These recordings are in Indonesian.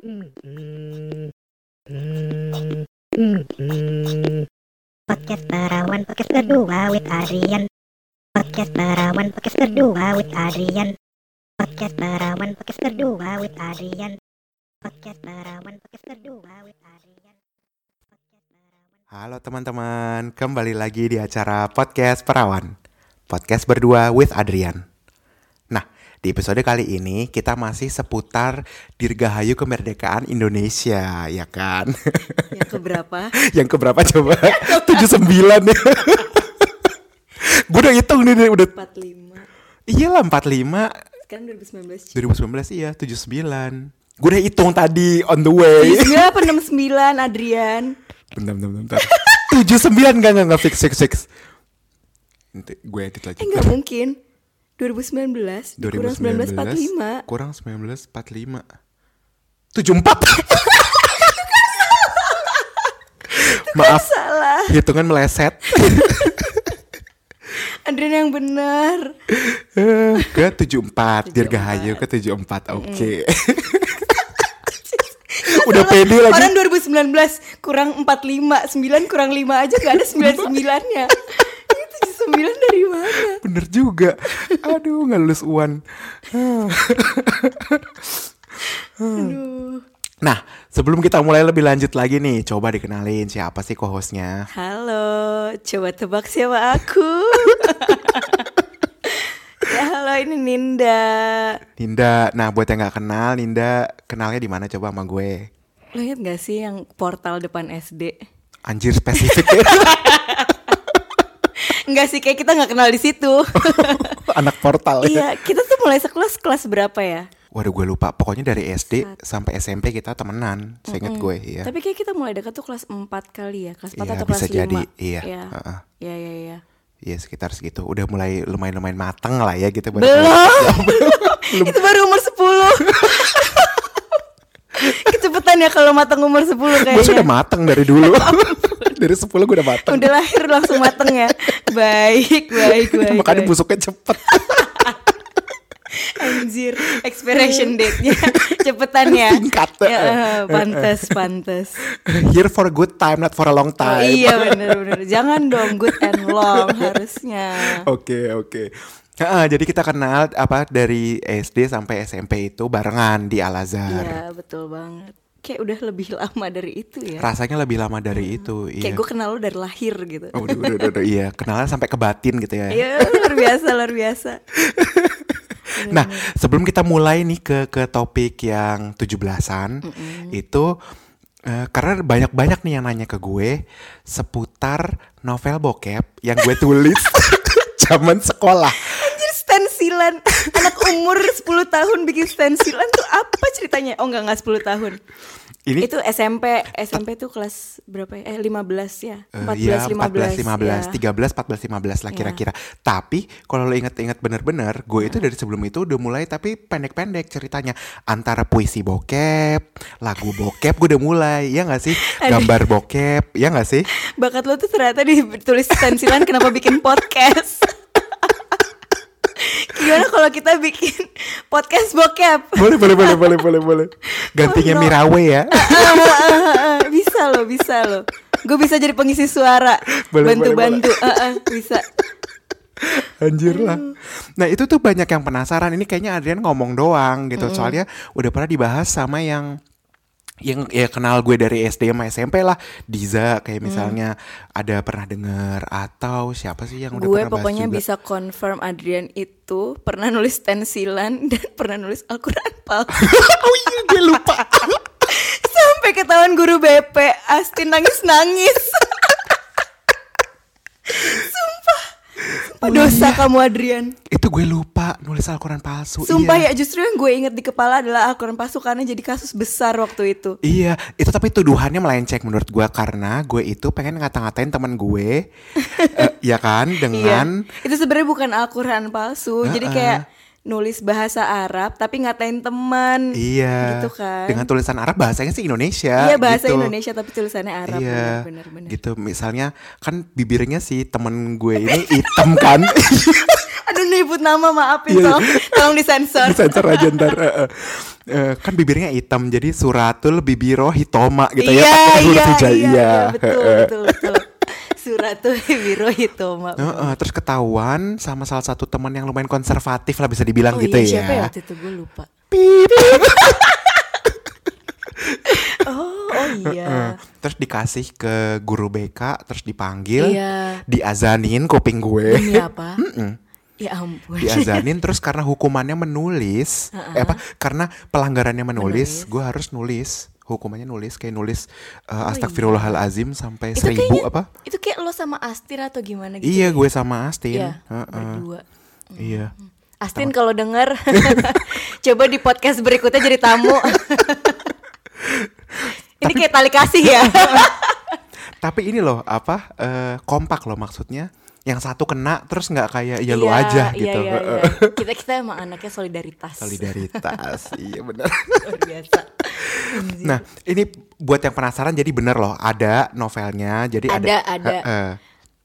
Podcast Perawan Podcast kedua with Adrian. Podcast Perawan Podcast kedua with Adrian. Podcast Perawan Podcast kedua with Adrian. Podcast Perawan Podcast kedua with Adrian. Halo teman-teman, kembali lagi di acara Podcast Perawan Podcast berdua with Adrian di episode kali ini kita masih seputar Dirgahayu Kemerdekaan Indonesia, ya kan? Yang keberapa? Yang keberapa coba? 79 ya Gue udah hitung nih, udah 45 Iyalah 45 Sekarang 2019 2019 iya 79 Gue udah hitung tadi on the way. 79 apa 69 Adrian? Bentar, bentar, bentar. 79 enggak, enggak, enggak, fix, fix, fix. Nanti gue edit lagi. Eh gak mungkin 2019 Kurang 1945 kurang 1945 74 Maaf. Salah. Hitungan meleset. Adrian yang benar. Eh, ke 74 Dirgahayu ke 74 oke. Udah pede lagi. Orang 2019 kurang 45 9 kurang 5 aja gak ada 99 79 dari mana? bener juga aduh nggak lulus uan Aduh nah sebelum kita mulai lebih lanjut lagi nih coba dikenalin siapa sih co-hostnya Halo, coba tebak siapa aku? ya halo ini Ninda. Ninda nah buat yang nggak kenal Ninda kenalnya di mana coba sama gue Lo inget gak sih yang portal depan SD? anjir spesifik ya Enggak sih, kayak kita nggak kenal di situ. anak portal ya iya, kita tuh mulai sekelas kelas berapa ya? Waduh gue lupa Pokoknya dari SD sampai SMP kita temenan Seinget gue iya Tapi kayak kita mulai dekat tuh kelas 4 kali ya, kelas 4 Iya, atau kelas bisa 5. jadi, iya. Iya. Iya, iya, iya. Iya sekitar segitu Udah mulai lumayan-lumayan mateng lah ya gitu Belum. Itu baru umur 10. Kecepatan ya kalau matang umur 10 kayaknya. Gue sudah mateng dari dulu Dari 10 gue udah mateng Udah lahir langsung mateng ya. Baik, baik, baik. Makanya baik. busuknya cepet Anjir, expiration date-nya cepetan ya. Singkat. Ya, eh, pantes, pantes. Here for a good time Not for a long Oh, time iya bener-bener. Jangan dong good and long harusnya. Oke oke Ah, jadi kita kenal apa dari SD sampai SMP itu barengan di Al Azhar. Iya betul banget. Kayak udah lebih lama dari itu ya. Rasanya lebih lama dari itu. Iya. Kayak gue kenal lo dari lahir gitu. Oh, udah, udah, udah, udah, iya, kenalan sampai ke batin gitu ya. Iya luar biasa, luar biasa. Nah, sebelum kita mulai nih ke ke topik yang 17-an, itu eh, karena banyak-banyak nih yang nanya ke gue seputar novel bokep yang gue tulis zaman sekolah. Stensilan Anak umur 10 tahun bikin stensilan tuh apa ceritanya? Oh enggak, enggak 10 tahun Ini Itu SMP SMP tuh kelas berapa ya? Eh 15 ya? Eh, 14, ya, 14, 15 15, ya. 13, 14, 15 lah kira-kira. Tapi kalau lo inget-inget bener-bener, gue itu dari sebelum itu udah mulai tapi pendek-pendek ceritanya. Antara puisi bokep, lagu bokep gue udah mulai, ya gak sih? Gambar bokep, ya gak sih? Bakat lo tuh ternyata ditulis stensilan kenapa bikin podcast Gimana kalau kita bikin podcast bokep? Boleh, boleh, boleh, boleh, boleh, boleh. Gantinya Oh, no. Mirawe ya. Ah, ah, ah, bisa loh, bisa loh. Gue bisa jadi pengisi suara, bantu-bantu. Ah, ah, bisa. Anjir lah. Nah itu tuh banyak yang penasaran. Ini kayaknya Adrian ngomong doang gitu. Soalnya udah pernah dibahas sama yang yang ya kenal gue dari SD sama SMP lah Diza kayak misalnya ada pernah denger atau siapa sih yang udah Gue pernah bahas pokoknya juga? bisa confirm Adrian itu pernah nulis stensilan dan pernah nulis Al-Quran palsu. oh iya gue lupa Sampai ketahuan guru BP, Astin nangis-nangis. Sumpah. Sumpah dosa kamu Adrian. itu gue lupa nulis Al-Quran palsu Sumpah iya. ya justru yang gue inget di kepala adalah Al-Quran palsu karena jadi kasus besar waktu itu. Iya, itu tapi tuduhannya melenceng menurut gue karena gue itu pengen ngata-ngatain teman gue, eh, ya kan, dengan Iya. Itu sebenarnya bukan Al-Quran palsu. Jadi Heeh. kayak nulis bahasa Arab tapi ngatain teman. iya, Gitu kan. dengan tulisan Arab bahasanya sih Indonesia. Iya bahasa gitu. Indonesia tapi tulisannya Arab. Iya, bener, bener, bener. gitu. Misalnya kan bibirnya si temen gue ini hitam kan, Aduh nyebut nama maafin Iya, tolong, tolong disensor. disensor aja ntar. eh. Eh, kan bibirnya hitam jadi suratul bibiro hitoma gitu ya iya, pakai huruf iya, hijaiyah. iya, iya, betul, betul, betul. Suratul biro hitoma. Heeh, terus ketahuan sama salah satu teman yang lumayan konservatif lah bisa dibilang Oh gitu iya, siapa ya ya. waktu itu gue lupa. Pip. Oh, oh iya. Eh, terus dikasih ke guru BK, terus dipanggil, Iya. diazanin kuping gue. Demi apa? Ya ampun. diazanin terus karena hukumannya menulis eh, apa karena pelanggarannya menulis, gue harus nulis hukumannya nulis kayak nulis uh, astagfirullahalazim sampai Oh, Itu seribu kayaknya apa Itu kayak lo sama Astir atau gimana gitu. iya ya? gue sama Astin Iya, Heeh. berdua. iya Astin kalau denger coba di podcast berikutnya jadi tamu. Ini kayak tali kasih ya. tapi ini loh apa eh, kompak loh maksudnya yang satu kena terus nggak kayak ya lu Iya, aja iya, gitu iya, iya. Kita kita emang anaknya solidaritas. solidaritas iya benar Luar biasa. nah ini buat yang penasaran jadi bener loh ada novelnya jadi ada Ada, ada. Heeh.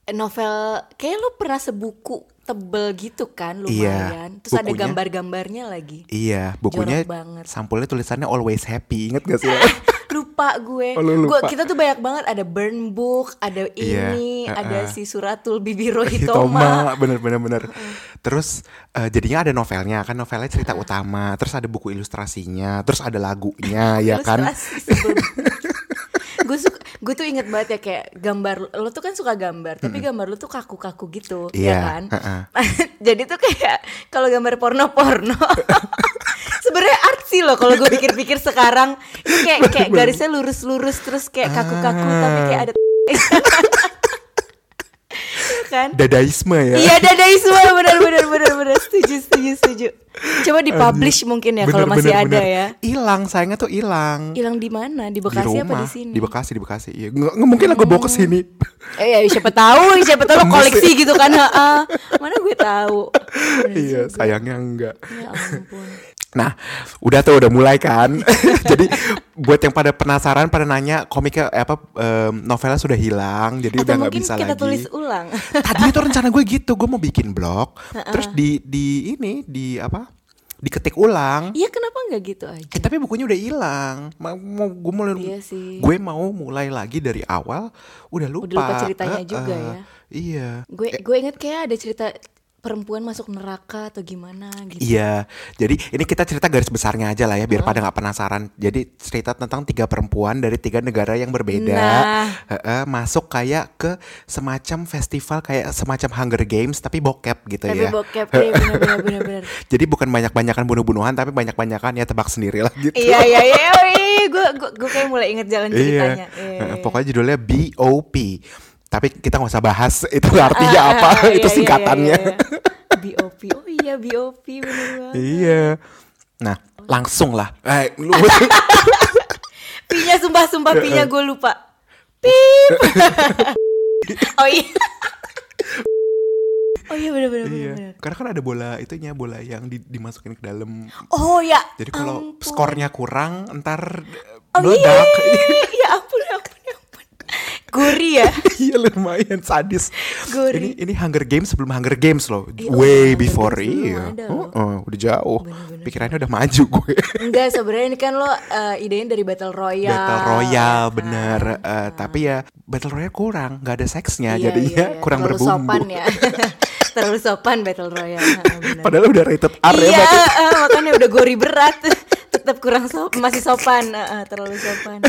Novel kayak lo pernah sebuku tebel gitu kan Iya, lumayan. Terus ada bukunya. gambar-gambarnya lagi. Iya, bukunya Jorok banget. sampulnya tulisannya always happy. Ingat gak sih? lupa gue. Oh, lu Gua- lupa. kita tuh banyak banget ada burn book, ada Iya, ini, uh-uh. ada si Suratul Bibiro Hitoma, Hitoma. bener bener bener. Terus eh, jadinya ada novelnya kan novelnya cerita utama, terus ada buku ilustrasinya, terus ada lagunya ya kan. gue suka gue tuh inget banget ya kayak gambar lo tuh kan suka gambar tapi gambar lo tuh kaku-kaku gitu Iya, ya kan uh-uh. jadi tuh kayak kalau gambar porno-porno sebenarnya artsy loh kalau gue pikir-pikir sekarang ini kayak kayak garisnya lurus-lurus terus kayak kaku-kaku tapi kayak ada Iya kan Dadaisme ya. Iya dadaisme benar benar benar benar setuju setuju setuju. Coba dipublish mungkin ya kalau masih bener, ada bener. ya. Hilang, sayangnya tuh hilang. Hilang di mana? Di Di Bekasi apa rumah, di sini? di Bekasi, di Bekasi. Iya, nggak mungkin lah gue bawa ke sini. Eh ya siapa tahu, siapa tahu lo koleksi gitu kan. heeh. Mana gue tahu. Bener iya, sayangnya enggak. Ya ampun. Nah, udah tuh udah mulai kan. jadi buat yang pada penasaran, pada nanya komiknya eh, apa em, novelnya sudah hilang, jadi Atau udah nggak bisa kita lagi. tulis ulang. Tadinya tuh rencana gue gitu, gue mau bikin blog, terus di di ini di apa? Diketik ulang. Iya kenapa nggak gitu aja? Eh, tapi bukunya udah hilang. Ma- Mau gue mulai Iya sih. gue mau mulai lagi dari awal, udah lupa. Udah lupa ceritanya Heeh. juga ya. Iya. Gue gue inget kayak ada cerita perempuan masuk neraka atau gimana gitu. Iya, jadi ini kita cerita garis besarnya aja lah ya, biar pada nggak penasaran. Jadi cerita tentang tiga perempuan dari tiga negara yang berbeda, Nah. Heeh, masuk kayak ke semacam festival kayak semacam Hunger Games tapi bokep gitu Tapi ya. bokep bener bener bener bener. Jadi bukan banyak-banyakan bunuh-bunuhan tapi banyak-banyakan ya tebak sendiri lah gitu. Iya iya iya, gue gue kayak mulai inget jalan ceritanya. Iya, Heeh, iya. Pokoknya judulnya BOP. Tapi kita nggak usah bahas itu artinya Ah, apa, ah, ah, itu iya, iya, singkatannya. iya, iya. BOP. Oh iya BOP bener banget. Iya. Nah, langsung lah. Eh, lu Pinya sumpah sumpah pinya gue lupa. Pip. oh iya. Oh iya bener bener. Iya, bener. karena kan ada bola itunya, bola yang di- dimasukin ke dalam. Oh ya. Jadi kalau ampun. skornya kurang, ntar Oh iya. meledak. Ya ampun ya ampun ya ampun. Gurih ya. Iya lumayan sadis. Gurih. Ini ini Hunger Games sebelum Hunger Games loh, Iya, way Hunger before iya. Oh, oh, udah jauh. Bener-bener. Pikirannya udah maju gue. Enggak sebenarnya ini kan lo eh, idenya dari Battle Royale. Battle Royale kan? bener, Eh, tapi ya Battle Royale kurang, nggak ada seksnya, Iya, jadinya iya, iya. kurang Terlalu berbumbu. sopan ya. Terlalu sopan Battle Royale. Ha, bener. Padahal udah rated R ya, iya, eh, makanya udah gori berat. Tetap kurang sop masih sopan, eh, eh, terlalu sopan.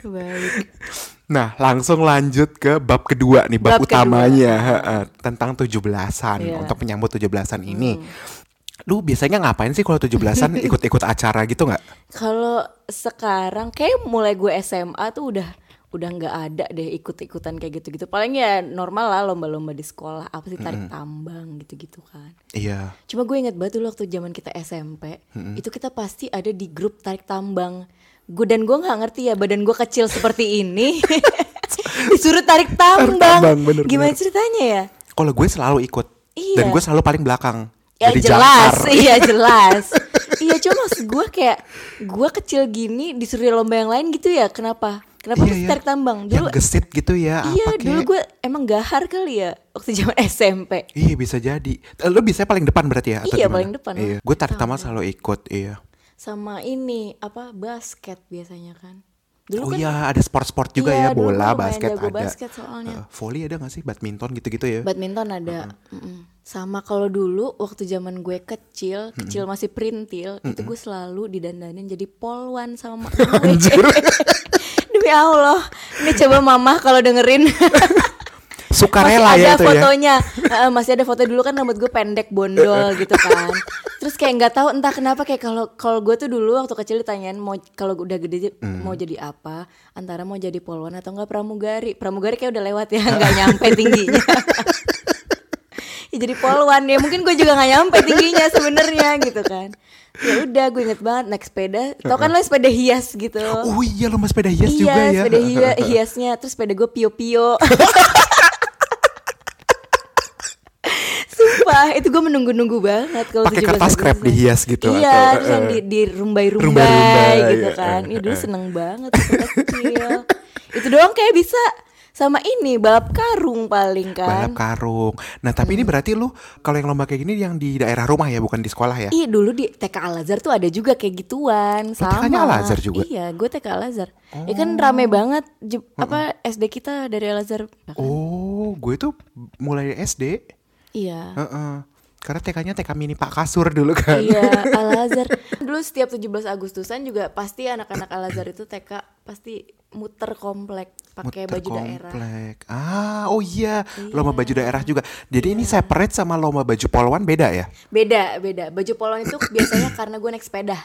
Baik. Nah, langsung lanjut ke bab kedua nih, bab, Bab kedua. utamanya heeh, tentang 17-an Iya. Hmm. untuk menyambut 17-an ini. Lu biasanya ngapain sih kalau 17-an ikut-ikut acara gitu nggak? Kalau sekarang kayak mulai gue SMA tuh udah udah nggak ada deh ikut-ikutan kayak gitu-gitu. Paling ya normal lah lomba-lomba di sekolah, apa sih tarik tambang gitu-gitu kan. Iya. Cuma gue inget banget dulu waktu zaman kita SMP, itu kita pasti ada di grup tarik tambang. Gue dan gue nggak ngerti ya badan gue kecil seperti ini, disuruh tarik tambang. tambang, bener, Gimana bener. ceritanya ya? Kalau gue selalu ikut Iya. dan gue selalu paling belakang. Ya Jadi jelas, jangkar. iya jelas. iya cuma maksud gue kayak gue kecil gini disuruh lomba yang lain gitu ya? Kenapa? Kenapa Iya, harus iya. tarik tambang? Dulu Yang gesit gitu ya. iya apa dulu gue emang gahar kali ya waktu zaman SMP. Iya bisa jadi. Lu bisa paling depan berarti ya? Atau Iya, gimana? paling depan. Iya. Gue tarik tamal selalu ikut. Iya. Sama ini apa basket biasanya kan. Dulu Oh kan iya, ada sport-sport juga Iya, ya, bola, lumayan basket ada. basket soalnya. Eh, volley ada gak sih? Badminton gitu-gitu ya? badminton ada. Mm-mm. Sama kalau dulu waktu zaman gue kecil, kecil masih perintil, itu gue selalu didandanin jadi polwan sama mak gue. Demi Allah, ini coba mama kalau dengerin. masih Sukarela ada ya itu ya. fotonya. Heeh, masih ada foto dulu kan rambut gue pendek bondol gitu kan. Terus kayak nggak tahu entah kenapa kayak kalau kalau gue tuh dulu waktu kecil ditanyain mau kalau udah gede Hmm. mau jadi apa? Antara mau jadi polwan atau enggak pramugari. Pramugari kayak udah lewat ya nggak nyampe tingginya. Ya jadi polwan ya mungkin gue juga nggak nyampe tingginya sebenarnya gitu kan. Ya udah gue inget banget naik sepeda. Tau kan lo sepeda hias gitu? Oh iya, lomba sepeda hias iya juga ya. sepeda hia- hiasnya. Terus sepeda gue pio pio Itu gue menunggu-nunggu banget kalau Pakai 17 kertas krep dihias gitu, Iya, atau, terus yang eh, di, di rumbai-rumbai gitu ya, kan. eh, Iya dulu eh. seneng banget kecil. itu doang kayak bisa sama ini balap karung paling kan. Balap karung. Nah, tapi ini berarti lu kalau yang lomba kayak gini yang di daerah rumah ya, bukan di sekolah ya? Iya dulu di TK Al Azhar tuh ada juga kayak gituan sama. TK-nya Al Azhar juga? Iya, gue TK Al Azhar. Ya kan rame banget je- apa SD kita dari Al Azhar. Oh, gue tuh mulai SD. Iya. Heeh. Karena TK-nya TK mini Pak Kasur dulu kan. Iya, Al Azhar. Dulu setiap 17 Agustusan juga pasti anak-anak Al Azhar itu TK pasti muter komplek pakai baju daerah. komplek. Ah, oh iya, lomba baju daerah juga. Jadi ini separate sama lomba baju polwan beda ya? Beda, beda. Baju polon itu biasanya karena gue naik sepeda.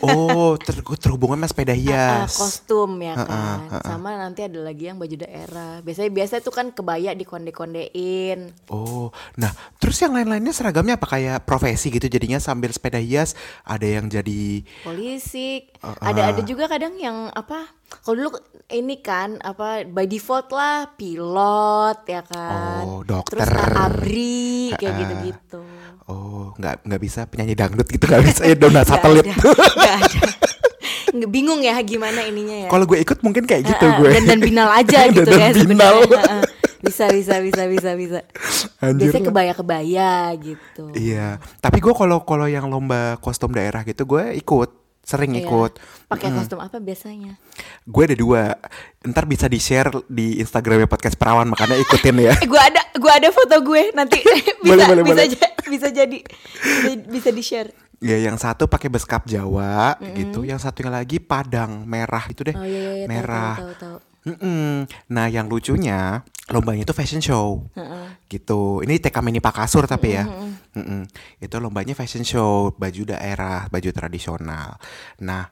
Oh, ter terhubungan sama sepeda Ah, hias. kostum ya Ah, kan. ah, ah. Sama nanti ada lagi yang baju daerah. Biasanya biasa itu kan kebaya dikonde-kondein. Oh, nah terus yang lain-lainnya seragamnya apa kayak profesi gitu jadinya sambil sepeda hias ada yang jadi polisi Uh, ada ada juga kadang yang apa kalau dulu ini kan apa by default lah pilot ya kan Oh, dokter. terus abri kayak Uh, gitu gitu oh nggak nggak bisa penyanyi dangdut gitu nggak bisa ya donat satelit. nggak ada Nggak bingung ya gimana ininya ya Kalau gue ikut mungkin kayak gitu Ah, ah, gue. dan dan binal aja gitu Dan ya binal. sebenarnya Ah, ah. bisa bisa bisa bisa bisa Anjir biasanya kebaya kebaya gitu Iya, tapi gue kalau kalau yang lomba kostum daerah gitu gue ikut, sering Iya. ikut. pakai kostum apa biasanya Gue ada dua, ntar bisa di share di Instagramnya podcast perawan makanya ikutin ya. Eh, gue ada gue ada foto gue nanti bisa Boleh, boleh, bisa boleh. ja- bisa jadi bisa, bisa di share Ya yang satu pakai beskap Jawa gitu, yang satunya lagi Padang merah itu deh, oh iya iya, iya tahu, merah. tahu tahu tahu Mm-mm. Nah yang lucunya lombanya itu fashion show Heeh. gitu. Ini TK mini Pak Kasur tapi ya. Mm-mm. Itu lombanya fashion show, baju daerah, baju tradisional. Nah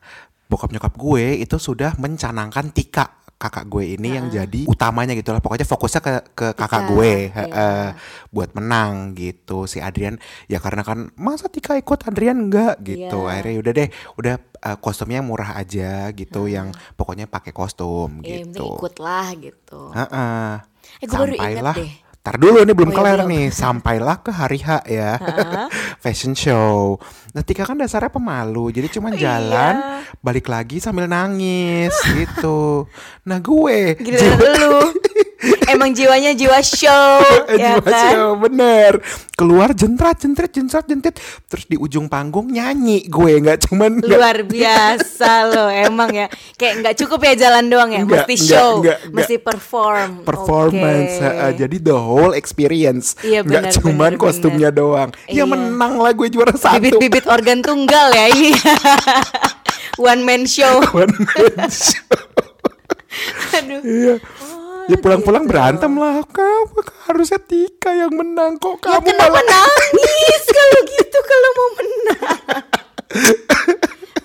bokap nyokap gue itu sudah mencanangkan Tika kakak gue ini yang jadi utamanya gitu lah pokoknya fokusnya ke ke kakak Tika, gue iya. heeh, buat menang gitu si Adrian ya karena kan masa Tika ikut Adrian enggak gitu Iya. akhirnya udah deh udah uh, kostumnya murah aja gitu yang pokoknya pakai kostum ya yang penting gitu ikut lah gitu Heeh. Eh, gue baru inget deh. Tar dulu nih belum Oh, iya, kelar belum. nih. Sampailah ke hari H ya. Fashion show. Nah, Tika kan dasarnya pemalu. Jadi cuman Oh, jalan, iya. balik lagi sambil nangis gitu. Nah, gue giliran lu emang jiwanya jiwa show ya Jiwa kan? show, bener. Keluar jentrat jentret jentrat jentit terus di ujung panggung nyanyi gue nggak cuman nggak- luar biasa lo emang ya. Kayak nggak cukup ya jalan doang ya Nggak, mesti nggak, show nggak, nggak. mesti perform. Performance Oke. heeh, jadi the whole experience. Iya, nggak benar, cuman benar, kostumnya doang. Ya Iya. menang lah gue juara satu. Bibit-bibit organ tunggal ya ini one man show. One man show. aduh. Iya. Oh, ya pulang-pulang gitu. berantem lah. Kamu harusnya Tika yang menang kok ya kamu kenapa malah nangis kalau gitu kalau mau menang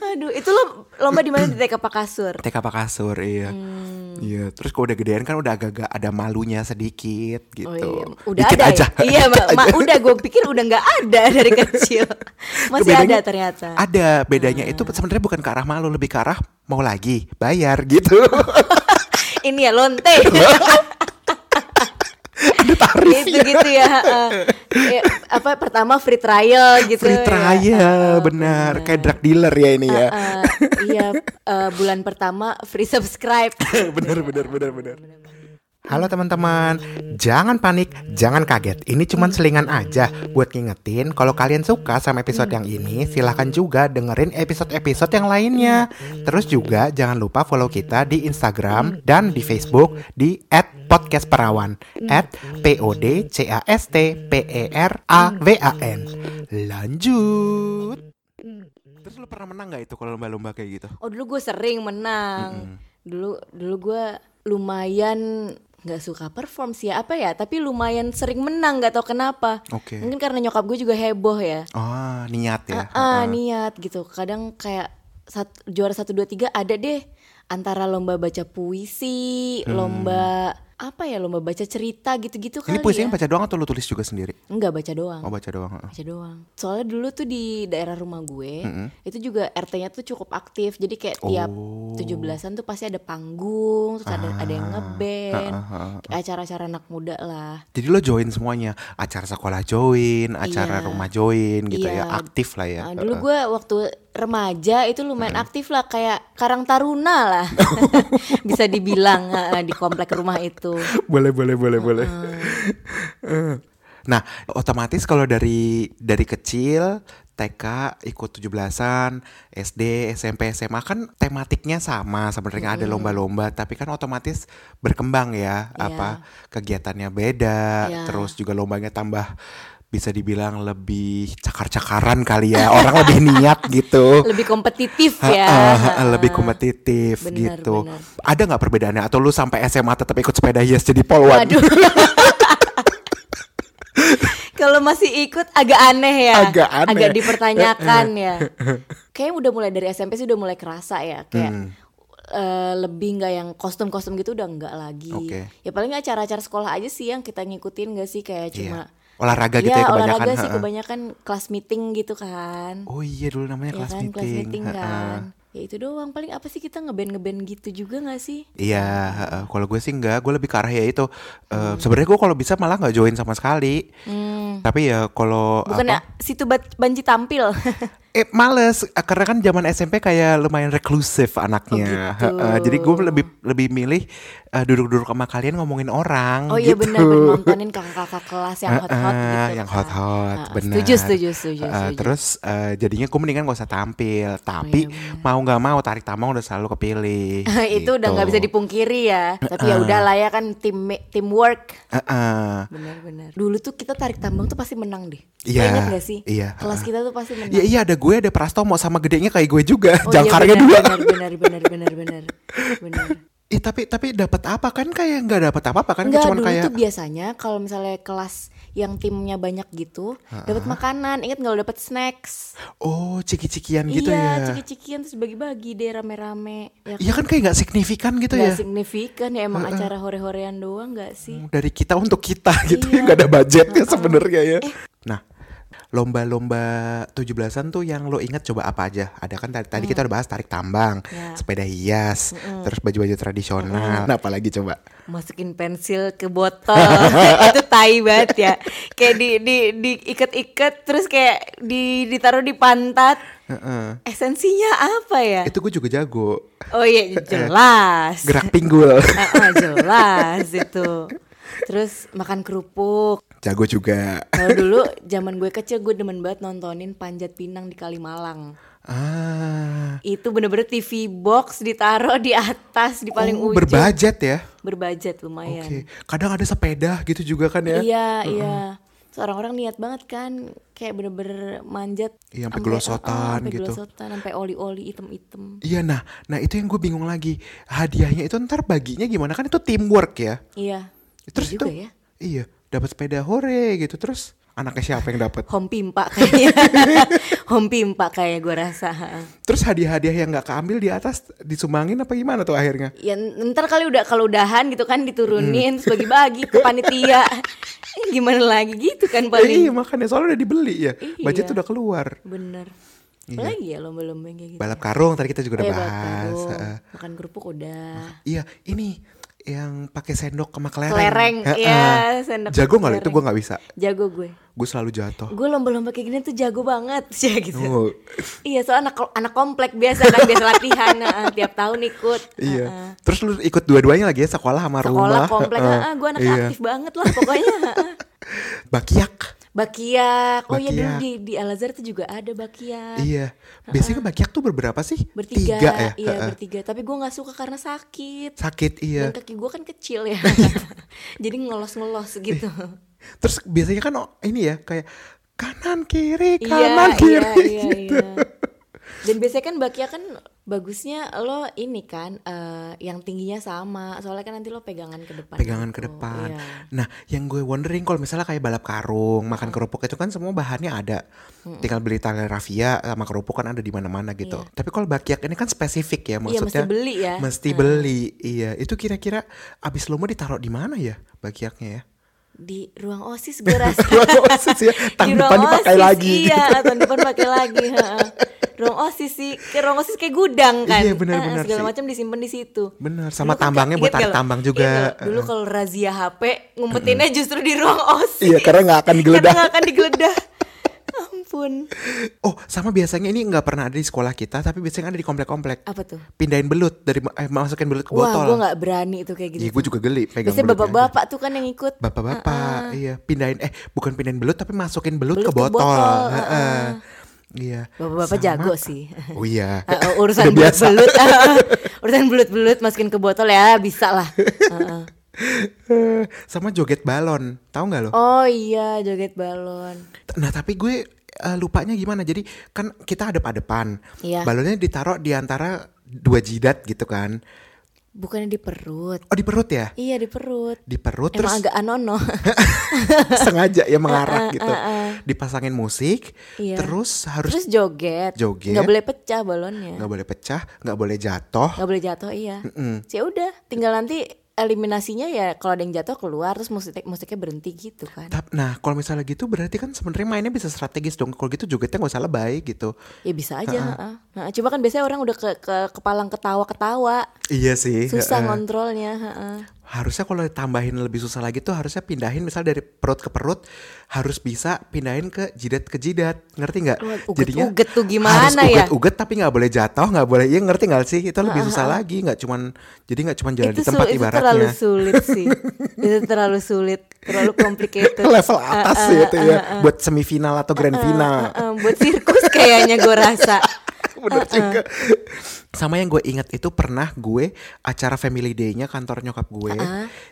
aduh itu lo lomba di mana di TK Pak Kasur TK Pak Kasur iya. Hmm. Iya, terus kalau udah gedean kan udah agak-agak ada malunya sedikit gitu. Oh iya, udah Dikit ada aja. ya? Iya, ma, ma- udah gue pikir udah nggak ada dari kecil. Masih Bedanya- ada ternyata. Hmm. Ada, bedanya itu sebenarnya bukan ke arah malu, lebih ke arah mau lagi, bayar gitu. Ini ya lonte. ada tarif gitu gitu ya. heeh. Ya, apa pertama free trial gitu. Free ya. trial, Heeh, benar. Kayak drug dealer ya ini ya. Heeh, iya, eh, bulan pertama free subscribe. bener bener bener bener. Halo teman-teman, jangan panik, jangan kaget. Ini cuma selingan aja buat ngingetin kalau kalian suka sama episode yang ini, silahkan juga dengerin episode-episode yang lainnya. Terus juga jangan lupa follow kita di Instagram dan di Facebook di @podcastperawan @p-o-d-c-a-s-t-p-e-r-a-w-a-n. Lanjut. Terus lu pernah menang nggak itu kalau lomba-lomba kayak gitu? Oh dulu gue sering menang. Dulu dulu gue lumayan nggak suka perform sih ya. Apa ya? Tapi lumayan sering menang nggak tau kenapa. Oke. mungkin karena nyokap gue juga heboh ya. Oh, niat ya. ah niat gitu. Kadang kayak sat- juara satu dua tiga ada deh. Antara lomba baca puisi lomba apa ya lomba baca cerita gitu-gitu Ini kali puisinya ya baca doang atau lu tulis juga sendiri? enggak baca doang Oh, baca doang. baca doang. Soalnya dulu tuh di daerah rumah gue, itu juga RT-nya tuh cukup aktif. Jadi kayak tiap Oh. 17-an tuh pasti ada panggung, terus ada ada yang ngeband, Ah, kayak acara-acara anak muda lah. Jadi lo join semuanya, acara sekolah join, acara Iya. rumah join gitu ya, Iya. aktif lah ya. Nah, dulu gue waktu remaja itu lumayan aktif lah kayak Karang Taruna lah. Bisa dibilang ah, di komplek rumah itu. boleh boleh boleh boleh. Eh. Nah, otomatis kalau dari dari kecil TK ikut 17-an, SD, SMP, SMA kan tematiknya sama sebenarnya ada lomba-lomba tapi kan otomatis berkembang ya Iya. apa kegiatannya beda, Iya. terus juga lombanya tambah bisa dibilang lebih cakar-cakaran kali ya, orang lebih niat gitu. Lebih kompetitif ya. ha, ha, lebih kompetitif Benar, gitu. benar. Ada nggak perbedaannya? Atau lu sampai SMA tetap ikut sepeda hias jadi polwan? Kalau masih ikut agak aneh ya. Agak aneh. Agak dipertanyakan ya. Kayaknya udah mulai dari SMP sih udah mulai kerasa ya kayak Hmm. eh, lebih nggak yang kostum-kostum gitu udah nggak lagi. Oke. Ya paling acara-acara sekolah aja sih yang kita ngikutin gak sih kayak cuma Iya. Olahraga gitu ya Iya, kebanyakan. olahraga sih ha, ha. kebanyakan kelas meeting gitu kan. Oh iya dulu namanya ya kelas kan, meeting. kelas meeting ha, kan. Ya itu doang. Paling apa sih kita ngeband ngeband gitu juga gak sih? Iya, ha. kalau gue sih enggak, gue lebih ke arah ya itu. Eh, Sebenarnya gue kalau bisa malah nggak join sama sekali. Hmm. Tapi ya kalau Bukan ya apa? situ bat- banci tampil. Eh males karena kan zaman SMP kayak lumayan reklusif anaknya. Oh, gitu. Ha. Jadi gue lebih lebih milih eh, duduk-duduk sama kalian ngomongin orang Oh iya gitu. benar nontonin kakak-kakak kelas yang hot-hot Heeh, gitu. yang kan. hot-hot, Ah, benar. Setuju setuju setuju. Setuju. terus eh, jadinya gue mendingan gak usah tampil, tapi iya, mau nggak mau tarik tambang udah selalu kepilih. itu udah nggak bisa gitu. dipungkiri ya. Tapi ya udahlah ya kan tim teamwork. Heeh. Benar-benar. Dulu tuh kita tarik tambang tuh pasti menang deh. Iya, Ingat gak sih? iya. Kelas kita tuh pasti menang. Iya iya ada gue ada Prastomo sama gedenya kayak gue juga, Oh iya, jangkarnya benar, dua. Benar benar benar benar benar. Ih tapi tapi dapat apa kan kayak nggak dapat apa-apa kan Enggak cuma dulu kayak tuh biasanya kalau misalnya kelas yang timnya banyak gitu dapat makanan. Ingat nggak lo dapat snacks? oh ciki-cikian gitu iya, ya. ciki-cikian terus bagi-bagi deh rame-rame. Ya Iya kan kayak nggak signifikan gitu Nggak ya. signifikan ya emang acara hore-horean doang nggak sih? Dari kita untuk kita gitu ya Iya. nggak ada budgetnya sebenarnya ya. Nah, lomba-lomba 17-an tuh yang lo ingat coba apa aja? Ada kan tadi, tadi kita udah bahas tarik tambang, Ya. sepeda hias, terus baju-baju tradisional. Nah, apalagi coba? Masukin pensil ke botol itu tai banget ya. Kayak di di diikat-ikat terus kayak di ditaruh di pantat. Heeh. Esensinya apa ya? Itu gue juga jago. Oh iya jelas. Gerak pinggul. Ah, ah, jelas itu. Terus makan kerupuk. Jago juga. Kalau dulu zaman gue kecil gue demen banget nontonin Panjat Pinang di Kalimalang. Ah. Itu bener-bener TV box ditaruh di atas di paling Oh, ujung. berbudget ya. Berbudget lumayan. Oke. Kadang ada sepeda gitu juga kan ya. Iya, iya. Terus orang-orang niat banget kan kayak bener-bener manjat Iya, sampai gelosotan sampai gitu. gelosotan, sampai oli-oli item-item. Iya nah, nah itu yang gue bingung lagi. Hadiahnya itu ntar baginya gimana kan itu teamwork ya. Iya. Terus Iya itu juga ya. iya dapat sepeda hore gitu terus anaknya siapa yang dapat? Home pimpa kayaknya. Home pimpa kayak gue rasa. Terus hadiah-hadiah yang nggak keambil di atas disumbangin apa gimana tuh akhirnya? Ya ntar kali udah kalau udahan gitu kan diturunin terus bagi-bagi ke panitia. Eh, gimana lagi gitu kan Eh, paling. iya makanya soalnya udah dibeli ya. Iya. Budget udah keluar. Bener. Apalagi ya lomba-lomba kayak gitu. Balap karung tadi kita juga udah Eh, bahas. karung. Makan kerupuk udah. Iya, ini yang pakai sendok sama kelereng. Kelereng, iya, sendok Jago nggak itu gue nggak bisa. Jago gue. Gue selalu jatuh. Gue lomba-lomba kayak gini tuh jago banget ya gitu. Oh, Iya, soal anak anak komplek biasa kan biasa latihan nah, tiap tahun ikut. iya. Heeh. Terus lu ikut dua-duanya lagi ya sekolah sama rumah. Sekolah komplek, Heeh. gue anak Iya. aktif banget lah pokoknya. Bakiak. Bakiak. Oh iya dulu Bakiak. di di Al Azhar tuh juga ada bakiak. Iya. Biasanya bakiak tuh berberapa sih? Bertiga, Tiga ya. iya Heeh. bertiga. Tapi gue nggak suka karena sakit. Sakit iya. Dan kaki gue kan kecil ya. Jadi ngelos-ngelos gitu. Terus biasanya kan oh, ini ya kayak kanan kiri Iya, kanan kiri iya, gitu. iya. Dan biasanya kan bakia kan bagusnya lo ini kan eh, yang tingginya sama. Soalnya kan nanti lo pegangan ke depan. Pegangan ke gitu. depan. Iya. Nah, yang gue wondering kalau misalnya kayak balap karung, makan kerupuk itu kan semua bahannya ada. Tinggal beli tali rafia sama kerupuk kan ada di mana-mana gitu. Tapi kalau bakiak ini kan spesifik ya Iya, mesti maksudnya. beli ya. Mesti beli. Iya, itu kira-kira abis lomba ditaruh di mana ya bakiaknya ya? Di ruang OSIS gue rasa. Ruang OSIS ya, tahun depan dipakai OSIS, lagi Iya, gitu. tahun depan pakai lagi. heeh. ruang OSIS sih, ke ruang OSIS kayak gudang kan. Iya, benar, Heeh, benar Segala macam disimpan di situ. Bener, sama Dulu kan tambangnya inget buat tarik lo? tambang juga. Nggak? Dulu kalau razia HP ngumpetinnya justru di ruang OSIS. Iya, karena nggak akan Karena digeledah. nggak akan digeledah. Ampun. Oh, sama biasanya ini nggak pernah ada di sekolah kita, tapi biasanya ada di komplek-komplek. Apa tuh? Pindahin belut dari eh, masukin belut ke Wah, botol. gue nggak berani itu kayak gitu. Iya, gue juga geli pegang Biasanya bapak-bapak tuh kan yang ikut. Bapak-bapak, iya, pindahin eh bukan pindahin belut tapi masukin belut, Belut ke ke botol. botol, Heeh. Iya. Bapak-bapak Sama- jago sih. Oh iya. Eh, urusan Udah biasa. belut-belut, urusan belut-belut masukin ke botol ya bisa lah. Heeh. Eh, Sama joget balon, tahu nggak lo? Oh iya, joget balon. Nah tapi gue eh, lupanya gimana? Jadi kan kita adep-adepan, Iya. balonnya ditaruh di antara dua jidat gitu kan? Bukannya di perut. Oh di perut ya? Iya di perut. Di perut Emang terus agak anono. sengaja ya mengarah Uh, uh, gitu. uh, uh. Dipasangin musik, Iya. terus harus Terus joget. Joget. Nggak boleh pecah balonnya. nggak boleh pecah, nggak boleh jatuh. Nggak boleh jatuh iya. Ya udah, tinggal nanti eliminasinya ya kalau ada yang jatuh keluar terus musik musiknya berhenti gitu kan. Nah kalau misalnya gitu berarti kan sebenarnya mainnya bisa strategis dong. Kalau gitu jogetnya nggak usah lebay gitu. Ya bisa aja. heeh. Nah, coba kan biasanya orang udah ke, ke kepalang ketawa-ketawa. Iya sih. Susah heeh. ngontrolnya. heeh. Harusnya kalau ditambahin lebih susah lagi tuh harusnya pindahin misal dari perut ke perut harus bisa pindahin ke jidat ke jidat ngerti nggak? Wah, uget-uget tuh gimana harus ya? uget-uget tapi nggak boleh jatuh nggak boleh iya ngerti nggak sih itu lebih susah lagi nggak cuman jadi nggak cuman jalan itu, di tempat itu ibaratnya terlalu sulit sih. itu terlalu sulit, terlalu complicated. level atas sih itu ya buat semifinal atau grand final Heeh, buat sirkus kayaknya gue rasa. bener juga sama yang gue inget itu pernah gue acara family day-nya kantor nyokap gue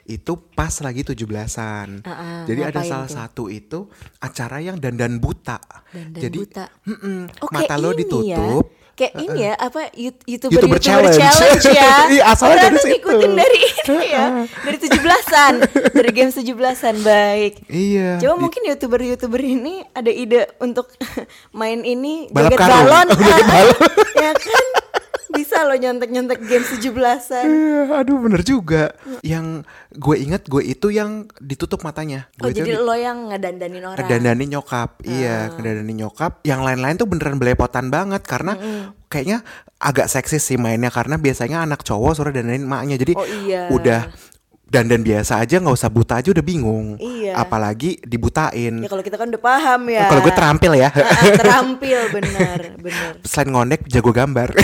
itu pas lagi 17-an Uh-uh, jadi ada salah tuh? satu itu acara yang dandan buta Dandan jadi buta. mm-mm, Oh, mata kayak lo ini ditutup Ya. Kayak ini ya, apa Yout- YouTuber YouTuber YouTuber, challenge. challenge, ya. Iya, asalnya dari situ. ngikutin dari ini ya. Dari 17-an. dari game 17-an baik. iya Coba mungkin youtuber-youtuber ini ada ide untuk main ini Balap karung. balon. Oh, balon. ya kan? Bisa loh nyontek-nyontek game 17-an. Iya, aduh bener juga yang gue inget gue itu yang ditutup matanya Oh gue itu jadi di- lo yang ngedandanin orang. Ngedandanin nyokap, Ah. iya, ngedandanin nyokap. Yang lain-lain tuh beneran belepotan banget karena kayaknya agak seksis sih mainnya karena biasanya anak cowok suruh dandanin maknya. Jadi Oh, iya. udah dandan biasa aja nggak usah buta aja udah bingung. Iya. Apalagi dibutain. Ya kalau kita kan udah paham ya. Kalau gue terampil ya. Ah, ah, terampil benar, benar. Selain ngondek jago gambar.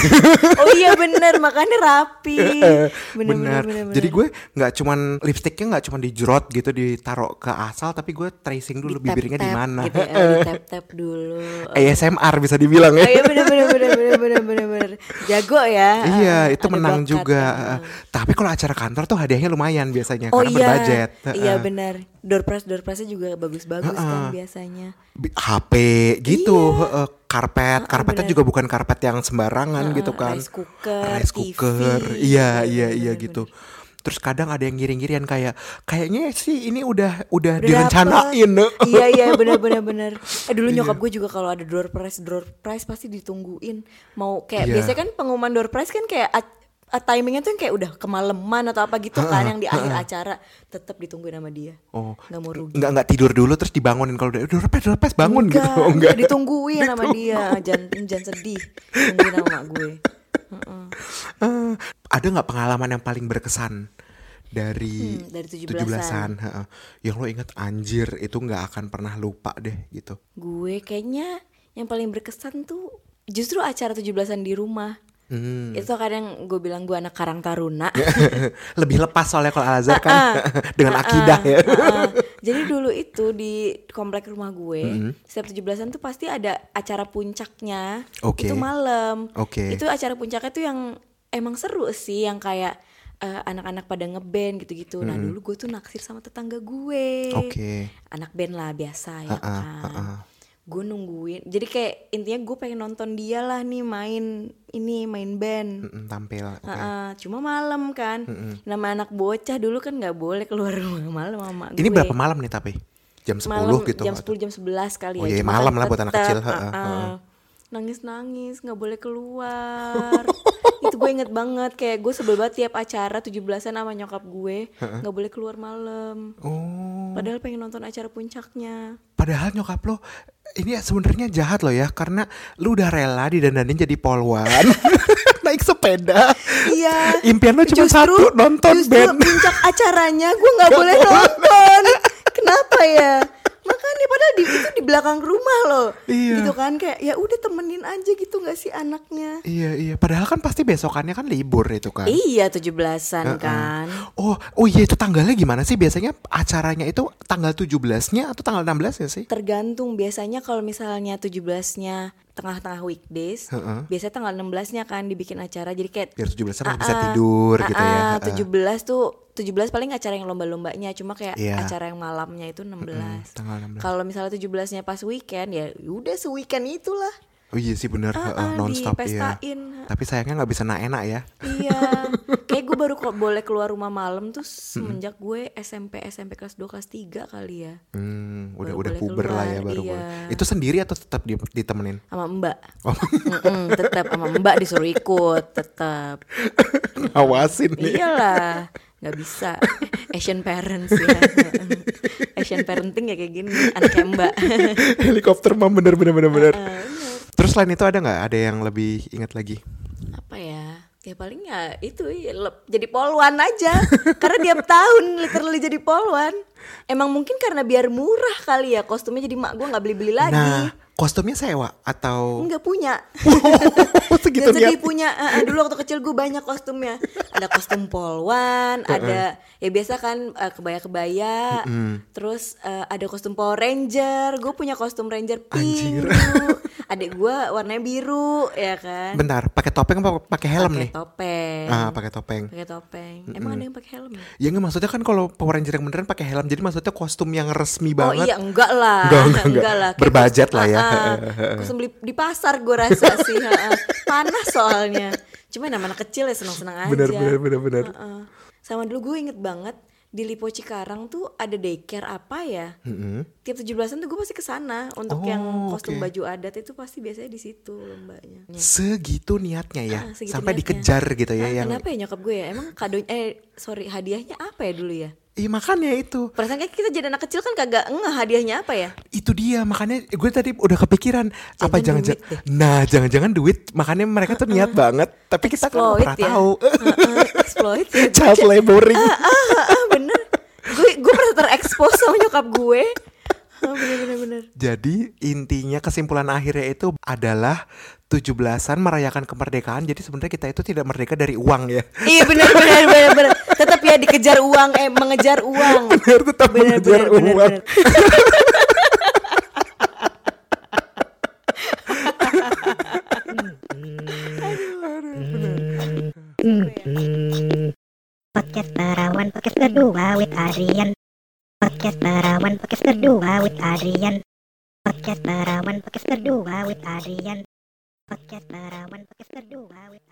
Oh iya benar, makanya rapi. Bener, bener, bener. bener, bener. Jadi gue nggak cuman lipstiknya nggak cuman dijerot gitu ditaruh ke asal tapi gue tracing dulu bibirnya di mana. Gitu ya, di tap tap dulu. Oh, ASMR bisa dibilang Oh ya. iya bener bener bener bener bener bener bener. Jago ya. Iya, Ah, itu menang juga. ya. Tapi kalau acara kantor tuh hadiahnya lumayan biasanya Oh karena iya, berbudget. iya Heeh. benar. Door prize door prize juga bagus-bagus kan biasanya. Bi- HP gitu, heeh. karpet, karpetnya bener. juga bukan karpet yang sembarangan gitu kan. rice cooker, Rice TV. cooker, iya Iya, iya iya bener, gitu. Terus kadang ada yang ngiring-ngirian kayak kayaknya sih ini udah udah Udah direncanain. iya iya benar benar benar. Eh dulu Iya. nyokap gue juga kalau ada door prize door prize pasti ditungguin. Mau kayak Iya. biasanya kan pengumuman door prize kan kayak a- timingnya tuh yang kayak udah kemalaman atau apa gitu kan yang di akhir acara tetap ditungguin sama dia. Oh, Nggak mau rugi. nggak nggak tidur dulu terus dibangunin kalau udah udah repes udah repes bangun gitu. Oh, enggak, ditungguin sama dia. Jangan jangan sedih. Tungguin sama gue. Heeh. Eh, ada nggak pengalaman yang paling berkesan dari Hmm, dari 17-an. 17-an, heeh. Yang lo inget anjir itu nggak akan pernah lupa deh gitu. Gue kayaknya yang paling berkesan tuh justru acara 17-an di rumah. Hmm. Itu kadang gue bilang gue anak Karang Taruna. Lebih lepas soalnya kalau Al Azhar kan dengan akidah ya. Jadi dulu itu di komplek rumah gue, Mm-hmm. setiap 17-an tuh pasti ada acara puncaknya. Oke. Itu malam. Oke. Itu acara puncaknya tuh yang emang seru sih, yang kayak eh, anak-anak pada ngeband gitu-gitu. Nah, dulu gue tuh naksir sama tetangga gue. Oke. Anak band lah biasa ya Ha-ha, kan. ha-ha. Gue nungguin. Jadi kayak intinya gue pengen nonton dia lah nih main ini main band. Mm-mm, tampil. Oke. Heeh, cuma malam kan. Nama anak bocah dulu kan nggak boleh keluar rumah malam sama gue. Ini berapa malam nih tapi? Jam 10 Malam, gitu. Jam atau- 10 jam 11 kali Oh ya. iya, malam lah buat anak kecil, heeh, heeh. heeh. Nangis-nangis nggak boleh keluar. Itu gue inget banget kayak gue sebel banget tiap acara 17-an sama nyokap gue nggak boleh keluar malam. Oh. Padahal pengen nonton acara puncaknya. Padahal nyokap lo ini sebenarnya jahat lo ya karena lu udah rela didandanin jadi polwan naik sepeda. Iya. Impian lo cuma satu nonton justru band. puncak acaranya gue nggak boleh nonton. Kenapa ya? Makanya padahal di, itu di belakang rumah loh. Iya. Gitu kan kayak ya udah temenin aja gitu nggak sih anaknya? Iya iya. Padahal kan pasti besokannya kan libur itu kan. Iya 17-an kan. Oh oh iya itu tanggalnya gimana sih biasanya acaranya itu tanggal 17-nya atau tanggal 16 ya sih? Tergantung biasanya kalau misalnya 17-nya tengah-tengah weekdays, Heeh. biasanya tanggal 16-nya kan dibikin acara. Jadi kayak Biar 17 Ah, kan bisa ah, tidur gitu ya. ah, ah, Heeh. 17 tuh 17 paling acara yang lomba-lombanya cuma kayak Iya. acara yang malamnya itu 16. tanggal 16. Kalau misalnya 17-nya pas weekend ya udah se-weekend itulah. Oh iya sih bener Ah, heeh, ah, nonstop ya. Tapi sayangnya nggak bisa enak ya. Iya. Kayak gue baru kok boleh keluar rumah malam tuh semenjak gue SMP SMP kelas 2 kelas 3 kali ya. Hmm, udah Baru udah puber lah ya baru iya. boleh. Itu sendiri atau tetap di- ditemenin? Sama Mbak. Oh, Mm-mm, tetap sama Mbak disuruh ikut, tetap. ngawasin nih. Iyalah, nggak bisa. Asian parents ya. Asian parenting ya kayak gini, anaknya Mbak. Helikopter mah bener bener bener bener. Eh, bener. Terus selain itu ada nggak ada yang lebih ingat lagi? Apa ya? Ya paling ya itu ya, jadi polwan aja. Karena tiap tahun literally jadi polwan. Emang mungkin karena biar murah kali ya kostumnya jadi mak gue nggak beli-beli lagi. Nah, kostumnya sewa atau Nggak punya. segitu Gak sedih niat? punya eh, dulu waktu kecil gue banyak kostumnya ada kostum polwan ada ya biasa kan eh, kebaya-kebaya terus eh, ada kostum Power Ranger gue punya kostum Ranger pink adik gue warnanya biru ya kan Bentar, pakai topeng apa pakai helm pakai nih? topeng Ah, pakai topeng. pakai topeng emang ada yang pakai helm ya? Ya nggak maksudnya kan kalau Power Ranger yang beneran pakai helm, jadi maksudnya kostum yang resmi Oh banget. iya enggak lah Enggak, enggak, enggak. lah Kayak Berbudget kostum- lah ya. ah. kostum beli di pasar gue rasa sih ah. panas soalnya cuma nama anak kecil ya senang-senang aja Bener, bener, bener, bener. Heeh. Sama dulu gue inget banget di Lipo Cikarang tuh ada daycare apa ya? Mm-mm. Tiap 17-an tuh gue pasti ke sana untuk Oh, yang kostum oke. baju adat itu pasti biasanya di situ lombanya. Segitu niatnya ya, Ah, segitu sampai niatnya. dikejar gitu ya Ah, yang. Kenapa ya nyokap gue ya? Emang kado eh sorry hadiahnya apa ya dulu ya? Iya makanya itu, Perasaan kayak kita jadi anak kecil kan kagak ngeh hadiahnya apa ya? itu dia makanya gue tadi udah kepikiran apa Jangan jangan-jangan, duit deh. nah jangan-jangan duit, makanya mereka tuh niat banget, tapi kita kan nggak pernah ya. tahu. Heeh, exploit ya. Child laboring. ah, ah, ah, bener. Gue gue pernah terekspos sama nyokap gue. Ah, bener bener bener. Jadi intinya kesimpulan akhirnya itu adalah 17-an merayakan kemerdekaan. Jadi sebenarnya kita itu tidak merdeka dari uang ya. Iya benar benar benar benar. Tetap ya dikejar uang eh mengejar uang. Benar tetap Benar, mengejar benar, uang. benar. Podcast Perawan Podcast kedua with Adrian Podcast Perawan Podcast kedua with Adrian Podcast Perawan Podcast kedua with Adrian Podcast Perawan Podcast kedua with